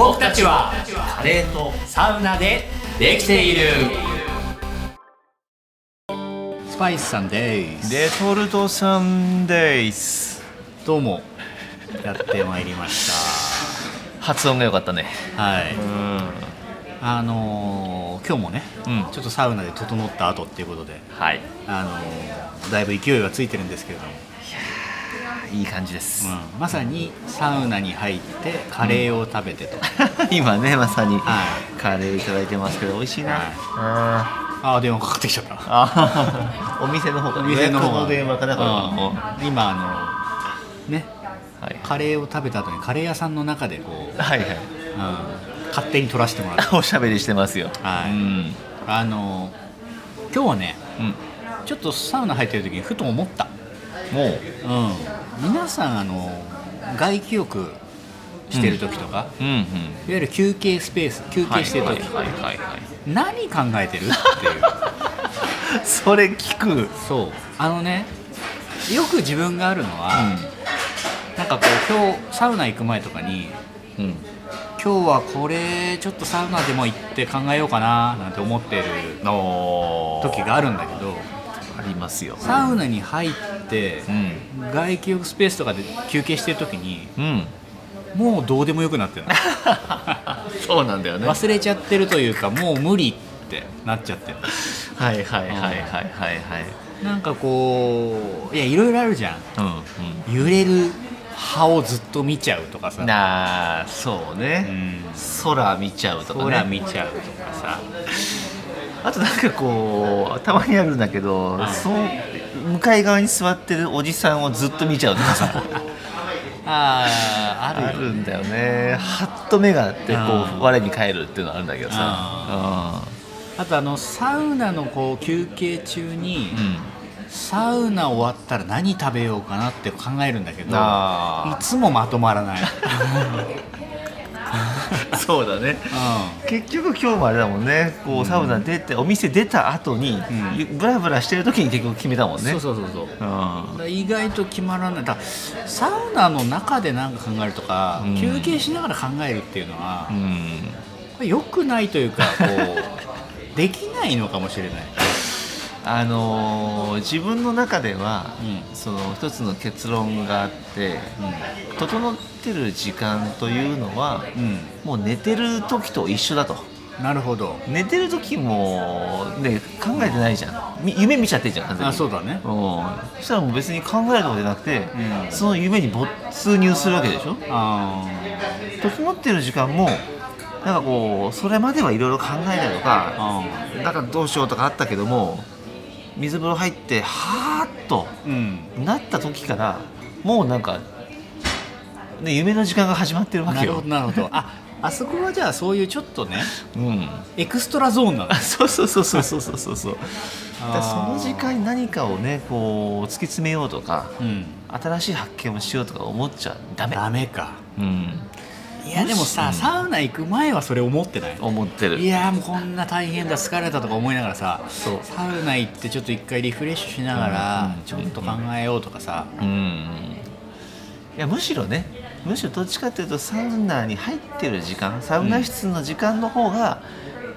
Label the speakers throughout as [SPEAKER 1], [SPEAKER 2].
[SPEAKER 1] 僕たちはカレーとサウナでできている。スパイスさんです。
[SPEAKER 2] レトルトサンデース
[SPEAKER 1] どうもやってまいりまし
[SPEAKER 2] 発音が良かったね。
[SPEAKER 1] たはい。
[SPEAKER 2] うん。
[SPEAKER 1] あのー今日もね、
[SPEAKER 2] うん。
[SPEAKER 1] ちょっとサウナで整った後っていうことで
[SPEAKER 2] はい。
[SPEAKER 1] あのーだいぶ勢いがついてるんですけれども、
[SPEAKER 2] いい感じです、
[SPEAKER 1] うん。まさにサウナに入ってカレーを食べてと、
[SPEAKER 2] 今ねまさに
[SPEAKER 1] は
[SPEAKER 2] カレーいただいてますけど美味しいな、
[SPEAKER 1] はい。
[SPEAKER 2] あ
[SPEAKER 1] ああ電話かかってきちゃった。
[SPEAKER 2] お店の方から
[SPEAKER 1] お店の方
[SPEAKER 2] 電話かなこれも
[SPEAKER 1] うん。今あのね。
[SPEAKER 2] はい。
[SPEAKER 1] カレーを食べた後にカレー屋さんの中でこう、
[SPEAKER 2] はいはい。
[SPEAKER 1] うん、勝手に撮らせてもらっ
[SPEAKER 2] おしゃべりしてますよ。
[SPEAKER 1] はい。
[SPEAKER 2] うん、
[SPEAKER 1] たあの今日はね
[SPEAKER 2] うん、
[SPEAKER 1] ちょっとサウナ入ってる時にふと思った、
[SPEAKER 2] もう。
[SPEAKER 1] うん、皆さんあの外気浴してる時とか、
[SPEAKER 2] うんうん。
[SPEAKER 1] いわゆる休憩スペース休憩してる時、
[SPEAKER 2] はいはいはいはい
[SPEAKER 1] 何考えてるっていう。
[SPEAKER 2] それ聞く。
[SPEAKER 1] そう。あのねよく自分があるのは、なんかこう今日サウナ行く前とかに
[SPEAKER 2] うん、うん、
[SPEAKER 1] 今日はこれちょっとサウナでも行って考えようかななんて思ってる
[SPEAKER 2] お
[SPEAKER 1] 時があるんだけど
[SPEAKER 2] ありますよ。
[SPEAKER 1] サウナに入って
[SPEAKER 2] うん。
[SPEAKER 1] 外気浴スペースとかで休憩してる時に
[SPEAKER 2] うん。
[SPEAKER 1] もうどうでもよくなってるの。
[SPEAKER 2] そうなんだよね。
[SPEAKER 1] 忘れちゃってるというかもう無理ってなっちゃってる
[SPEAKER 2] はいはいはいはいはいはい。
[SPEAKER 1] なんかこういやいろいろあるじゃん。
[SPEAKER 2] うん
[SPEAKER 1] 揺れる葉をずっと見ちゃうとかさ。
[SPEAKER 2] うんなあそう
[SPEAKER 1] う
[SPEAKER 2] ね、
[SPEAKER 1] ん。
[SPEAKER 2] 空見ちゃうとか
[SPEAKER 1] 空
[SPEAKER 2] ね
[SPEAKER 1] 見ちゃうとかさ。
[SPEAKER 2] あとなんかこうたまにあるんだけど、
[SPEAKER 1] はい。
[SPEAKER 2] そう向かい側に座ってるおじさんをずっと見ちゃうとかさ。
[SPEAKER 1] あああ
[SPEAKER 2] あ
[SPEAKER 1] る
[SPEAKER 2] んだよね。はっと目があってこ
[SPEAKER 1] う
[SPEAKER 2] 我に返るっていうのはあるんだけどさ。
[SPEAKER 1] あとあのサウナのこう休憩中に、
[SPEAKER 2] うん、うん
[SPEAKER 1] サウナ終わったら何食べようかなって考えるんだけどい
[SPEAKER 2] あ
[SPEAKER 1] つもまとまらない、
[SPEAKER 2] あ そうだね。
[SPEAKER 1] う
[SPEAKER 2] 結局今日もあれだもんね。こうサウナ出て、お店出た後に、
[SPEAKER 1] ん。
[SPEAKER 2] ゆブラブラしてる時に結局決めたもん
[SPEAKER 1] ん、
[SPEAKER 2] ね。
[SPEAKER 1] そうそうそうそう
[SPEAKER 2] う。ん。
[SPEAKER 1] 意外と決まらない。だからサウナの中で何か考えるとか、
[SPEAKER 2] うん。
[SPEAKER 1] 休憩しながら考えるっていうのは
[SPEAKER 2] う、ん。
[SPEAKER 1] これ良くないというかこう できないのかもしれない、
[SPEAKER 2] あのー自分の中では、
[SPEAKER 1] うん。
[SPEAKER 2] その一つの結論があって整ってる時間というのは
[SPEAKER 1] うん。
[SPEAKER 2] もう寝てる時と一緒だと。
[SPEAKER 1] うん、なるほど。
[SPEAKER 2] 寝てる時もね考えてないじゃん。み夢見ちゃってんじゃん完全に。
[SPEAKER 1] あそうだね。
[SPEAKER 2] うん。そしたらもう別に考えることじゃなくて、
[SPEAKER 1] うん。
[SPEAKER 2] その夢に没入するわけでしょ？
[SPEAKER 1] あ
[SPEAKER 2] 整ってる時間もなんかこうそれまではいろいろ考えたりと
[SPEAKER 1] ー
[SPEAKER 2] か
[SPEAKER 1] あ
[SPEAKER 2] なんかどうしようとかあったけども水風呂入ってはーっとなった時から、もうなんか、ね、夢の時間が始まってるわけよ。
[SPEAKER 1] なるほどああそこはじゃあそういうちょっとね、
[SPEAKER 2] うん、
[SPEAKER 1] エクストラゾーンなの？
[SPEAKER 2] そうそうそうそうそうそうそう。だその時間に何かをねこう突き詰めようとか、
[SPEAKER 1] うん、
[SPEAKER 2] 新しい発見をしようとか思っちゃダメ。
[SPEAKER 1] ダメか、
[SPEAKER 2] うん、
[SPEAKER 1] いやでもさ、
[SPEAKER 2] うん。
[SPEAKER 1] サウナ行く前はそれ思ってない？
[SPEAKER 2] 思ってる。
[SPEAKER 1] いやもうこんな大変だ疲れたとか思いながらさ
[SPEAKER 2] そう。
[SPEAKER 1] サウナ行ってちょっと一回リフレッシュしながら
[SPEAKER 2] うん。
[SPEAKER 1] ちょっと考えようとかさ。
[SPEAKER 2] うん。いやむしろねむしろどっちかっていうとサウナに入ってる時間サウナ室の時間の方が、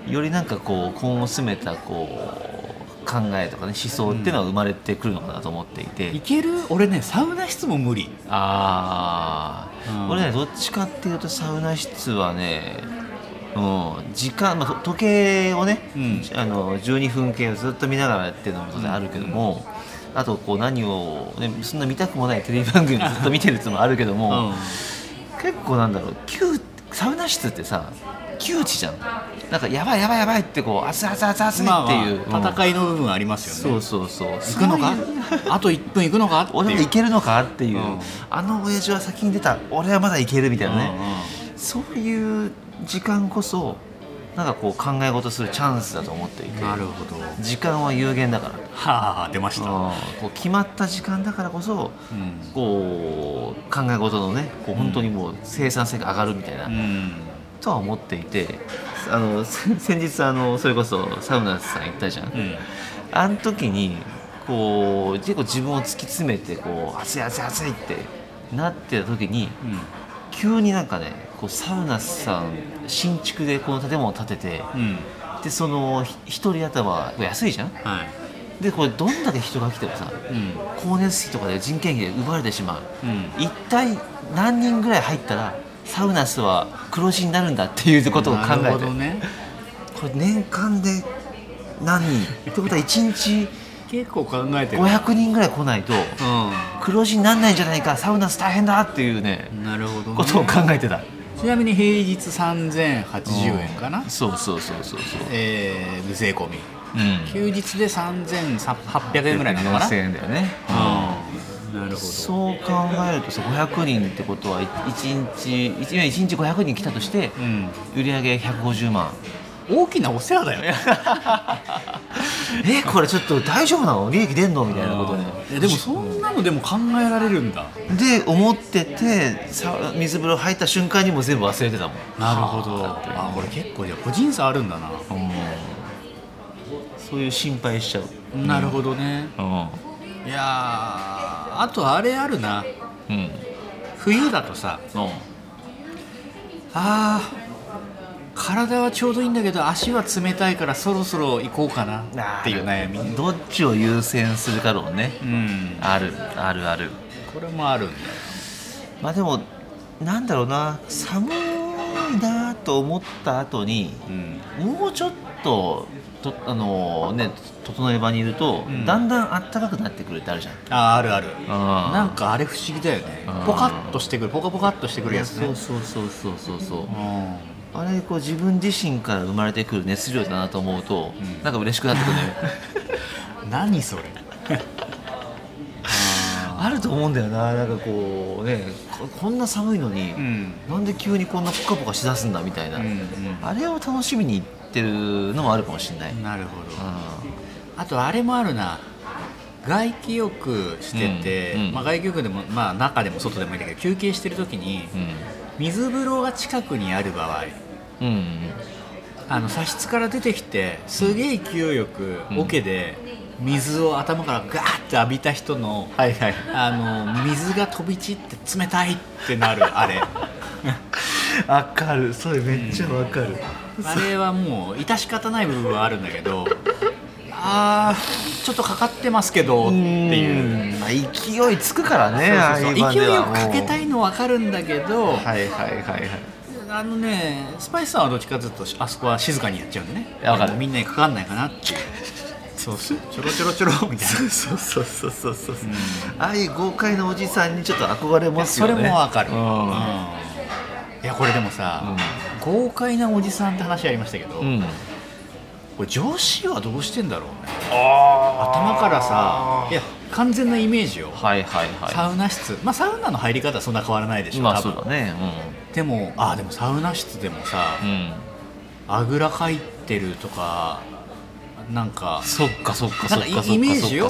[SPEAKER 2] よりなんかこう根を詰めたこう考えとかね思想っていうのは生まれてくるのかなと思っていて、
[SPEAKER 1] いける？俺ねサウナ室も無理。
[SPEAKER 2] ああ、
[SPEAKER 1] うん
[SPEAKER 2] 俺ねどっちかっていうとサウナ室はねうん、時間、まあ、と時計をね、
[SPEAKER 1] うん。
[SPEAKER 2] あの12分計をずっと見ながらっていうのも当然あるけども、あとこう何を、ね、そんな見たくもないテレビ番組ずっと見てるっていうのもあるけども、
[SPEAKER 1] うん。
[SPEAKER 2] 結構なんだろう窮サウナ室ってさ窮地じゃん。なんかやばいやばいやばいってこう熱々熱々っていう、
[SPEAKER 1] まあまあ
[SPEAKER 2] うん
[SPEAKER 1] 戦いの部分ありますよね、
[SPEAKER 2] そうそうそう。
[SPEAKER 1] 行くのか？あと1分行くのか？っていう。
[SPEAKER 2] 俺もいけるのかっていう、
[SPEAKER 1] うん。
[SPEAKER 2] あの親父は先に出た。俺はまだいけるみたいなね、
[SPEAKER 1] うん。
[SPEAKER 2] そういう時間こそなんかこう考え事するチャンスだと思っていて
[SPEAKER 1] なるほど。
[SPEAKER 2] 時間は有限だから、
[SPEAKER 1] はあ出ました、
[SPEAKER 2] うんこう決まった時間だからこそ
[SPEAKER 1] うん。
[SPEAKER 2] こう考え事のねこう本当にもう生産性が上がるみたいな、
[SPEAKER 1] うん。
[SPEAKER 2] とは思っていてあのせ先日あのそれこそサウナさん行ったじゃん、
[SPEAKER 1] うん。
[SPEAKER 2] あの時にこう結構自分を突き詰めてこう熱い熱い熱いってなってた時に
[SPEAKER 1] うん。
[SPEAKER 2] 急になんかねこうサウナさん新築でこの建物を建てて
[SPEAKER 1] うん。
[SPEAKER 2] でそのひ一人頭安いじゃん？
[SPEAKER 1] はい。
[SPEAKER 2] でこれどんだけ人が来てもさ
[SPEAKER 1] うん。
[SPEAKER 2] 光熱費とかで人件費で奪われてしまう。
[SPEAKER 1] うん。
[SPEAKER 2] 一体何人ぐらい入ったらサウナスは黒字になるんだっていうことを考えて。
[SPEAKER 1] ね。
[SPEAKER 2] これ年間で何人？ってことは1日
[SPEAKER 1] 結構考えてる。
[SPEAKER 2] 500人ぐらい来ないと
[SPEAKER 1] う
[SPEAKER 2] 黒字にならないんじゃないかサウナス大変だっていうね
[SPEAKER 1] んなるほど、ね、
[SPEAKER 2] ことを考えてた、
[SPEAKER 1] ちなみに平日3080円かな、
[SPEAKER 2] そうそうそうそうそう。
[SPEAKER 1] えー、税込み。
[SPEAKER 2] うん。
[SPEAKER 1] 休日で3800円ぐらいなのかな
[SPEAKER 2] ？4000円だよね。
[SPEAKER 1] うん。なるほど。
[SPEAKER 2] そう考えるとさ500人ってことは1日1日500人来たとして
[SPEAKER 1] うん。
[SPEAKER 2] 売上150万。
[SPEAKER 1] 大きなお世話だよ。ね
[SPEAKER 2] えこれちょっと大丈夫なの？利益出んの？みたいなことね
[SPEAKER 1] えでもそんなのでも考えられるんだ。
[SPEAKER 2] で思っててさ水風呂入った瞬間にも全部忘れてたもん。
[SPEAKER 1] なるほど。あこれ結構じゃあ個人差あるんだな。
[SPEAKER 2] うん。そういう心配しちゃう。
[SPEAKER 1] なるほどね。
[SPEAKER 2] うん。
[SPEAKER 1] いやーあとあれあるな。
[SPEAKER 2] うん。
[SPEAKER 1] 冬だとさ。
[SPEAKER 2] うん。
[SPEAKER 1] あー体はちょうどいいんだけど足は冷たいからそろそろ行こうかなっていう悩み。
[SPEAKER 2] どっちを優先するか論ね。
[SPEAKER 1] うん。
[SPEAKER 2] あるあるある。
[SPEAKER 1] これもあるんだよ
[SPEAKER 2] まあでもなんだろうな。寒いなと思った後に
[SPEAKER 1] うん。
[SPEAKER 2] もうちょっととあのね整え場にいると、
[SPEAKER 1] うん。
[SPEAKER 2] だんだん暖かくなってくるってあるじゃん。
[SPEAKER 1] あーあるある。
[SPEAKER 2] な
[SPEAKER 1] なんかあれ不思議だよね。
[SPEAKER 2] うん。
[SPEAKER 1] ポカッとしてくるポカポカっとしてくるやつね。
[SPEAKER 2] そうそうそうそうそうそう。
[SPEAKER 1] うん
[SPEAKER 2] あれこう自分自身から生まれてくる熱量だなと思うと、
[SPEAKER 1] うん。
[SPEAKER 2] なんか嬉しくなってくるね。
[SPEAKER 1] 何それ。
[SPEAKER 2] あると思うんだよな。なんかこうねここんな寒いのに、
[SPEAKER 1] うん。
[SPEAKER 2] なんで急にこんなポカポカしだすんだみたいな、
[SPEAKER 1] うん
[SPEAKER 2] あれを楽しみに行ってるのもあるかもしれない、
[SPEAKER 1] うんなるほど。
[SPEAKER 2] う
[SPEAKER 1] あとあれもあるな。外気浴してて、
[SPEAKER 2] うんうん
[SPEAKER 1] まあ、外気浴でも、まあ、中でも外でもいいんだけど休憩してる時に
[SPEAKER 2] ん。
[SPEAKER 1] 水風呂が近くにある場合
[SPEAKER 2] うんうん
[SPEAKER 1] あの茶室から出てきてすげえ勢いよく
[SPEAKER 2] うん。
[SPEAKER 1] 桶で水を頭からガーって浴びた人の
[SPEAKER 2] はいはい。
[SPEAKER 1] あの水が飛び散って冷たいってなるあれ。
[SPEAKER 2] わかる。それめっちゃわかる、
[SPEAKER 1] あれはもう致し方ない部分はあるんだけどあーちょっとかかってますけどっていう。
[SPEAKER 2] まあ、勢いつくからね
[SPEAKER 1] 勢いよくかけたいの分かるんだけど、
[SPEAKER 2] はいはいはいはい
[SPEAKER 1] あのねスパイスさんはどっちかというとあそこは静かにやっちゃうんでね。
[SPEAKER 2] わかる。
[SPEAKER 1] みんなにかかんないかなっていう。そうちょろちょろちょろみたいな。
[SPEAKER 2] そうそうそうそうそうそう、ああいう豪快なおじさんにちょっと憧れます
[SPEAKER 1] そ
[SPEAKER 2] よね
[SPEAKER 1] れも分かる、
[SPEAKER 2] う
[SPEAKER 1] うんんいやこれでもさ、豪快なおじさんって話ありましたけど、
[SPEAKER 2] うん、
[SPEAKER 1] これ女子はどうしてんだろうね
[SPEAKER 2] あ
[SPEAKER 1] 頭からさいや完全なイメージよ、
[SPEAKER 2] はいはいはい。
[SPEAKER 1] サウナ室。まあサウナの入り方はそんな変わらないでしょ、
[SPEAKER 2] まあそうだね。
[SPEAKER 1] でもあでもサウナ室でもさ、
[SPEAKER 2] うん、うん、
[SPEAKER 1] あぐらかいてるとかなんか
[SPEAKER 2] そっ
[SPEAKER 1] か
[SPEAKER 2] そっかそっか
[SPEAKER 1] イメージよ。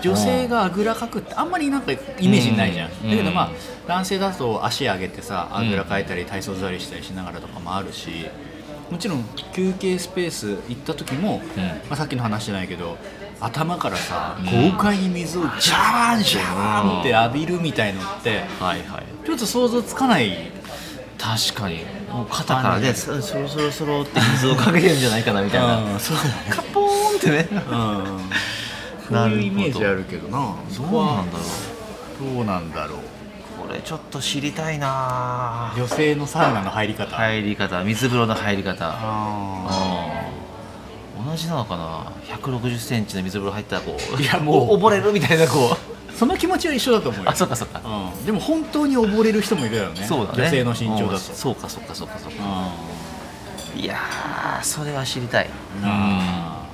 [SPEAKER 1] 女性があぐらかくってあんまりなんかイメージないじゃん、
[SPEAKER 2] うん。
[SPEAKER 1] だけどまあ男性だと足上げてさあぐらかいたり体操座りしたりしながらとかもあるしもちろん休憩スペース行った時も、
[SPEAKER 2] うん。
[SPEAKER 1] まあ、さっきの話じゃないけど頭からさ
[SPEAKER 2] うん。
[SPEAKER 1] 豪快に水をジャーンジャーンって浴びるみたいのって
[SPEAKER 2] はいはい。
[SPEAKER 1] ちょっと想像つかない。
[SPEAKER 2] 確かに。もう肩からねそそろそろそろって水をかけてるんじゃないかなみたいな。
[SPEAKER 1] うんそう。だね
[SPEAKER 2] カポーンってね。
[SPEAKER 1] うん。そういうイメージあるけどな。そ
[SPEAKER 2] どうなんだろう。
[SPEAKER 1] どうなんだろう。
[SPEAKER 2] これちょっと知りたいな。
[SPEAKER 1] 女性のサウナの入り方、
[SPEAKER 2] 入り方。水風呂の入り方。
[SPEAKER 1] あ
[SPEAKER 2] うん同じなのかな？1 6 0ンチの水風呂入ったらこう
[SPEAKER 1] いや もう。
[SPEAKER 2] お溺れるみたいなこう。
[SPEAKER 1] ーその気持ちは一緒だと思うよ。
[SPEAKER 2] あそっかそっか。
[SPEAKER 1] うん、でも本当に溺れる人もいるよね。
[SPEAKER 2] そうだね。
[SPEAKER 1] 女性の身長だと。
[SPEAKER 2] うん。そうかそうかそうかそうか。
[SPEAKER 1] うん。
[SPEAKER 2] いやーそれは知りたい。
[SPEAKER 1] あ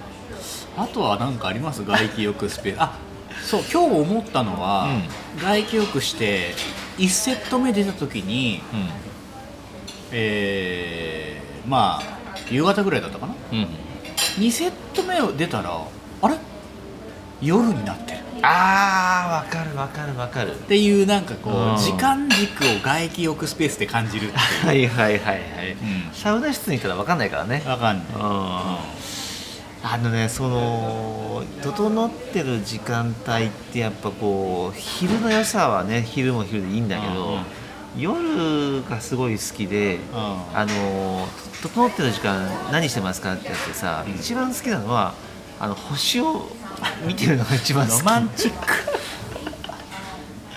[SPEAKER 1] あとは何かあります？外気浴スペース。あそう今日思ったのは、外気浴して1セット目出た時に
[SPEAKER 2] うん。
[SPEAKER 1] えー、まあ夕方ぐらいだったかな？
[SPEAKER 2] うん、うん、
[SPEAKER 1] 2セット目を出たらあれ？夜になってる。
[SPEAKER 2] あーわかるわかるわかる。
[SPEAKER 1] っていうなんかこう、
[SPEAKER 2] うん。
[SPEAKER 1] 時間軸を外気浴スペースで感じる
[SPEAKER 2] はいはいはいはい、
[SPEAKER 1] うん。
[SPEAKER 2] サウナ室にいたらわかんないからね。
[SPEAKER 1] わかんない、
[SPEAKER 2] あのねその整ってる時間帯ってやっぱこう昼の良さはね昼も昼でいいんだけど、
[SPEAKER 1] うんうん
[SPEAKER 2] 夜がすごい好きであの整ってる時間何してますかってやつでさ、
[SPEAKER 1] うん。
[SPEAKER 2] 一番好きなのはあの星を見てるのが一番好き。
[SPEAKER 1] ロマンチック。ロマ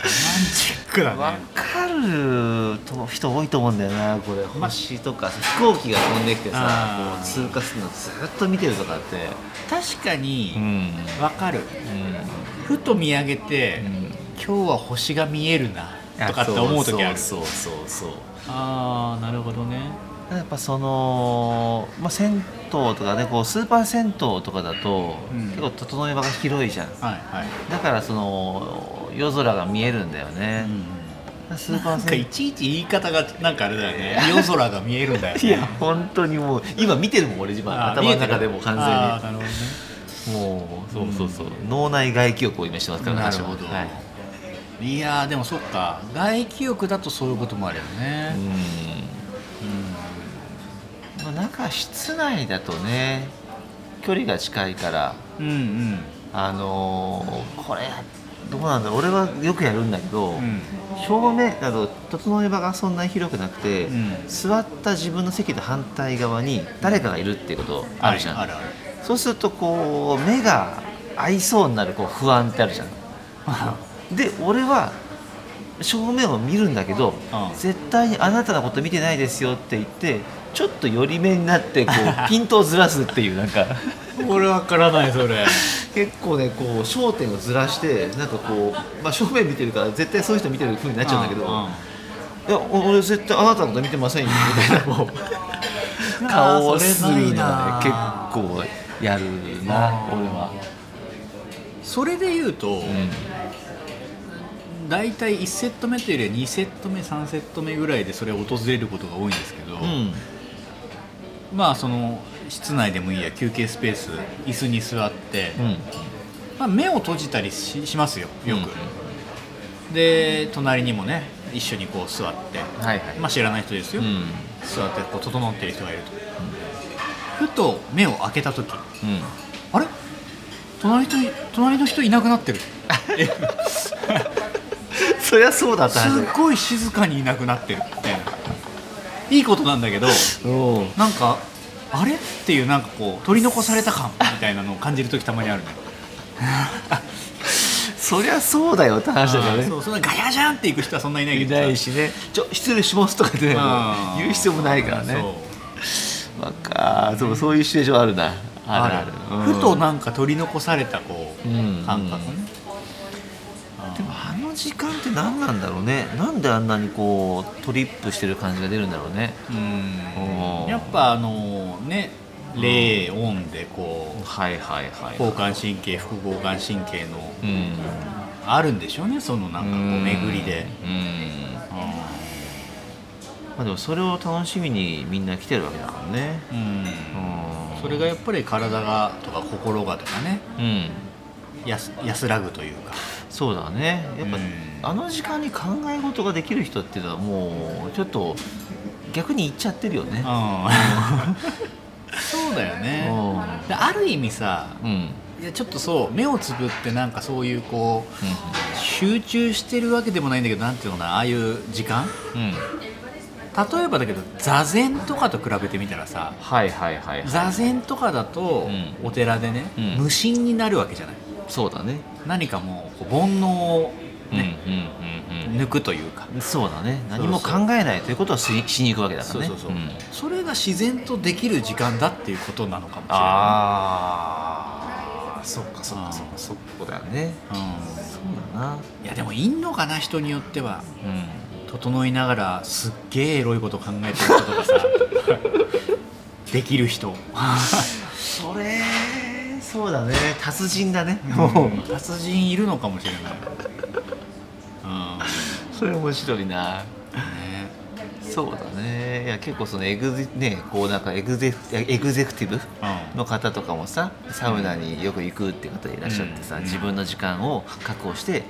[SPEAKER 1] ンチックだ
[SPEAKER 2] わ
[SPEAKER 1] ね
[SPEAKER 2] かると人多いと思うんだよなこれ。
[SPEAKER 1] ま
[SPEAKER 2] 星とか飛行機が飛んできてさこう通過するのずっと見てるとかって。
[SPEAKER 1] 確かに
[SPEAKER 2] ん。
[SPEAKER 1] わかる。ふと見上げて、今日は星が見えるなとかって思う時ある。
[SPEAKER 2] そうそうそうそう。
[SPEAKER 1] ああなるほどね。
[SPEAKER 2] やっぱその、まあ、銭湯とかねこうスーパー銭湯とかだと、
[SPEAKER 1] うん。
[SPEAKER 2] 結構整え場が広いじゃん。
[SPEAKER 1] はいはい、
[SPEAKER 2] だからその夜空が見えるんだよね、スーパ
[SPEAKER 1] なんか
[SPEAKER 2] ー銭湯
[SPEAKER 1] いちいち言い方がなんかあれだよね。夜空が見えるんだよね。
[SPEAKER 2] いや本当にもう今見てるもん俺自分。頭の中でも完全に。
[SPEAKER 1] なるほどね。
[SPEAKER 2] もうそうそうそう、脳内外記憶を今してますから
[SPEAKER 1] なるほど、
[SPEAKER 2] はい、
[SPEAKER 1] い、やーでもそっか。外気浴だとそういうこともあるよね。
[SPEAKER 2] うん。まあ、中室内だとね距離が近いから
[SPEAKER 1] うんうん。うん
[SPEAKER 2] あのーこれどうなんだ俺はよくやるんだけど、
[SPEAKER 1] うん。
[SPEAKER 2] 正面だと整え場がそんなに広くなくて、
[SPEAKER 1] うん。
[SPEAKER 2] 座った自分の席の反対側に誰かがいるっていうことあるじゃん、
[SPEAKER 1] はいあるある。
[SPEAKER 2] そうするとこう目が合いそうになるこう不安ってあるじゃん で俺は正面を見るんだけど、
[SPEAKER 1] うん。
[SPEAKER 2] 絶対にあなたのこと見てないですよって言ってちょっと寄り目になってこう ピントをずらすっていうなんか。
[SPEAKER 1] 俺わからないそれ。
[SPEAKER 2] 結構ねこう焦点をずらしてなんかこう、まあ、正面見てるから絶対そういう人見てる風になっちゃうんだけど、
[SPEAKER 1] うんうん。
[SPEAKER 2] いやお俺絶対あなたのこと見てませんよみたいなもう 顔をするのね結構やるな俺は、
[SPEAKER 1] それで言うと、
[SPEAKER 2] うん
[SPEAKER 1] 大体1セット目というよりは2セット目3セット目ぐらいでそれを訪れることが多いんですけど、
[SPEAKER 2] うん。
[SPEAKER 1] まあその室内でもいいや休憩スペース椅子に座って、
[SPEAKER 2] うん。
[SPEAKER 1] まあ、目を閉じたりししますよよく、で隣にもね一緒にこう座って、
[SPEAKER 2] はいはい、
[SPEAKER 1] まあ、知らない人ですよ、
[SPEAKER 2] うん。
[SPEAKER 1] 座ってこう整ってる人がいると、ふと目を開けた時
[SPEAKER 2] うん。
[SPEAKER 1] あれ？隣人隣の人いなくなってる
[SPEAKER 2] そりゃそうだった
[SPEAKER 1] すっごい静かにいなくなってるみたいないいことなんだけど
[SPEAKER 2] うん。
[SPEAKER 1] なんかあれっていうなんかこう取り残された感みたいなのを感じる時たまにあるね。
[SPEAKER 2] そりゃそうだよって話だからね
[SPEAKER 1] そうそんなガヤじゃんっていく人はそんないないけ
[SPEAKER 2] い
[SPEAKER 1] どさ。
[SPEAKER 2] ないしね。ちょ失礼しますとかってね
[SPEAKER 1] うん。
[SPEAKER 2] 言う必要もないからね。
[SPEAKER 1] そう。
[SPEAKER 2] わかそうそういうシチュエーションあるな。あるある。うん。
[SPEAKER 1] ふとなんか取り残されたこう、
[SPEAKER 2] うん。
[SPEAKER 1] 感覚ね、
[SPEAKER 2] でもあの時間って何なんだろうね。なんであんなにこうトリップしてる感じが出るんだろうね。
[SPEAKER 1] うん。
[SPEAKER 2] うん。
[SPEAKER 1] やっぱあのね霊オンでこう
[SPEAKER 2] はいはいはい
[SPEAKER 1] 交感神経副交感神経の
[SPEAKER 2] うん。
[SPEAKER 1] あるんでしょうねそのなんかこう巡りで、
[SPEAKER 2] うん。まあでもそれを楽しみにみんな来てるわけだからね。
[SPEAKER 1] うん。うん。
[SPEAKER 2] うん
[SPEAKER 1] それがやっぱり体がとか心がとかね。
[SPEAKER 2] うん。
[SPEAKER 1] 安安らぐというか
[SPEAKER 2] そうだね。やっぱ、
[SPEAKER 1] うん。
[SPEAKER 2] あの時間に考え事ができる人っていうのはもうちょっと逆に言っちゃってるよね。
[SPEAKER 1] そうだよね。ある意味さ
[SPEAKER 2] うん。うん
[SPEAKER 1] いやちょっとそう目をつぶってなんかそういうこう集中してるわけでもないんだけどなんていうのかなああいう時間？
[SPEAKER 2] うん。
[SPEAKER 1] 例えばだけど座禅とかと比べてみたらさ
[SPEAKER 2] はいはいはいはい。
[SPEAKER 1] 座禅とかだと
[SPEAKER 2] うん。
[SPEAKER 1] お寺でね、
[SPEAKER 2] うん。
[SPEAKER 1] 無心になるわけじゃない？
[SPEAKER 2] そうだね。
[SPEAKER 1] 何かもう煩悩をね、
[SPEAKER 2] うんうんうん
[SPEAKER 1] 抜くというか。
[SPEAKER 2] うんそうだね何も考えないということをししに行くわけだからね。
[SPEAKER 1] そうそうそう、
[SPEAKER 2] ん。
[SPEAKER 1] それが自然とできる時間だっていうことなのかもしれな
[SPEAKER 2] ああそっかそっかそっか。そこだよね。
[SPEAKER 1] い、うん。
[SPEAKER 2] そうだな、
[SPEAKER 1] いやでもいんのかな人によっては
[SPEAKER 2] うん、
[SPEAKER 1] 整いながらすっげえエロいこと考えてる人とかさ できる人
[SPEAKER 2] そうだね。達人だね、
[SPEAKER 1] うん。達人いるのかもしれない、
[SPEAKER 2] それ面白いな。
[SPEAKER 1] うんね、
[SPEAKER 2] そうだね。いや結構そのエグゼねこうなんかエグゼエグゼクティブ
[SPEAKER 1] うん。
[SPEAKER 2] の方とかもさサウナによく行くっていう方いらっしゃってさ、
[SPEAKER 1] うん。
[SPEAKER 2] 自分の時間を確保して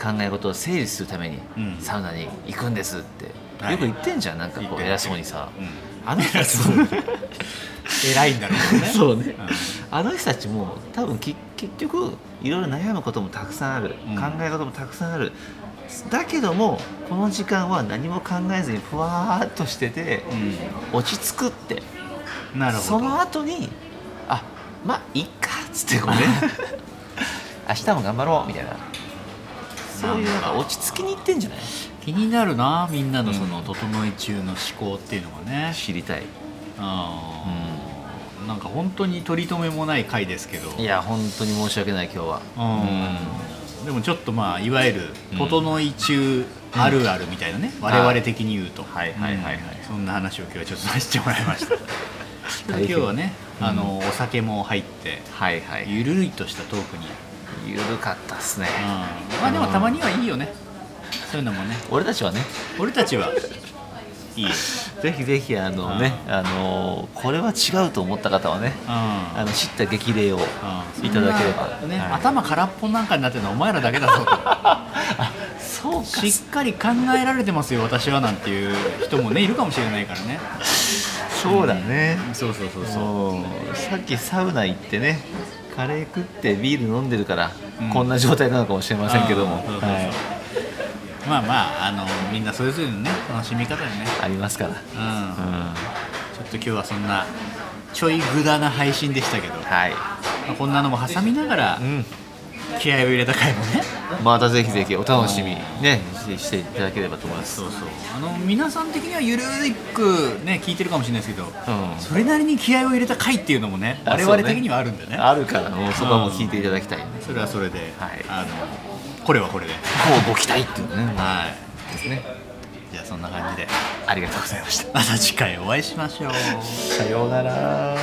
[SPEAKER 2] 考え事を整理するために
[SPEAKER 1] うん。
[SPEAKER 2] サウナに行くんですって、
[SPEAKER 1] はい。
[SPEAKER 2] よく言ってんじゃん。なんかこう偉そうにさ、
[SPEAKER 1] うん。
[SPEAKER 2] あの人。
[SPEAKER 1] 偉いんだろうね。
[SPEAKER 2] そうね。
[SPEAKER 1] ん
[SPEAKER 2] あの人たちも多分き結局いろいろ悩むこともたくさんある、
[SPEAKER 1] うん。
[SPEAKER 2] 考え事もたくさんある。だけどもこの時間は何も考えずにふわーっとしてて落ち着くって。
[SPEAKER 1] うんなるほど。
[SPEAKER 2] その後にあまあいっかっつってこうね明日も頑張ろうみたいな。そういう。なんか落ち着きにいってんじゃない？
[SPEAKER 1] 気になるなみんなのその
[SPEAKER 2] うん。
[SPEAKER 1] 整い中の思考っていうのがね。
[SPEAKER 2] 知りたい。
[SPEAKER 1] あーなんか本当に取り留めもない回ですけど。
[SPEAKER 2] いや本当に申し訳ない今日は。
[SPEAKER 1] うん。でもちょっとまあいわゆる整い中あるあるみたいなね、我々的に言うと、
[SPEAKER 2] はい。はい。はい。はい。
[SPEAKER 1] うん。そんな話を今日はちょっとさせてもらいました。今日はね、あのお酒も入って
[SPEAKER 2] はい。はい。
[SPEAKER 1] ゆるりとしたトークに、
[SPEAKER 2] ゆるかったっすね。
[SPEAKER 1] うん。まあでもたまにはいいよね。そういうのもね。
[SPEAKER 2] 俺たちはね。
[SPEAKER 1] 俺たちは
[SPEAKER 2] ぜひぜひあのねあのこれは違うと思った方はね
[SPEAKER 1] うん。
[SPEAKER 2] あの知った激励を
[SPEAKER 1] うん。
[SPEAKER 2] いただければ。
[SPEAKER 1] ね、
[SPEAKER 2] はい。
[SPEAKER 1] 頭空っぽなんかになってるのはお前らだけだぞと。
[SPEAKER 2] そうか。
[SPEAKER 1] しっかり考えられてますよ私はなんていう人もねいるかもしれないからね。
[SPEAKER 2] そうだね。
[SPEAKER 1] そうそうそうそう。
[SPEAKER 2] そうさっきサウナ行ってねカレー食ってビール飲んでるから、
[SPEAKER 1] うん。
[SPEAKER 2] こんな状態なのかもしれませんけども。はい
[SPEAKER 1] まあまああのみんなそれぞれのね楽しみ方でね。
[SPEAKER 2] ありますから、
[SPEAKER 1] うん、
[SPEAKER 2] う
[SPEAKER 1] ちょっと今日はそんなちょいグダな配信でしたけど、
[SPEAKER 2] ん、はい、
[SPEAKER 1] まあこんなのも挟みながら
[SPEAKER 2] うん、
[SPEAKER 1] 気合を入れた回もね。
[SPEAKER 2] またぜひぜひお楽しみねししていただければと思います。
[SPEAKER 1] そうそう。あの皆さん的にはゆるくね聞いてるかもしれないですけど、
[SPEAKER 2] うん。
[SPEAKER 1] それなりに気合を入れた回っていうのもね
[SPEAKER 2] あ
[SPEAKER 1] 我々的にはあるんでね。
[SPEAKER 2] あるからもうそこはもう聞いていただきたい、ね、
[SPEAKER 1] それはそれで、
[SPEAKER 2] はい。
[SPEAKER 1] あのこれはこれで。
[SPEAKER 2] こうご期待っていうのね。
[SPEAKER 1] はい。
[SPEAKER 2] ですね。
[SPEAKER 1] じゃあそんな感じで。
[SPEAKER 2] ありがとうございました。
[SPEAKER 1] また次回お会いしましょう。
[SPEAKER 2] さようなら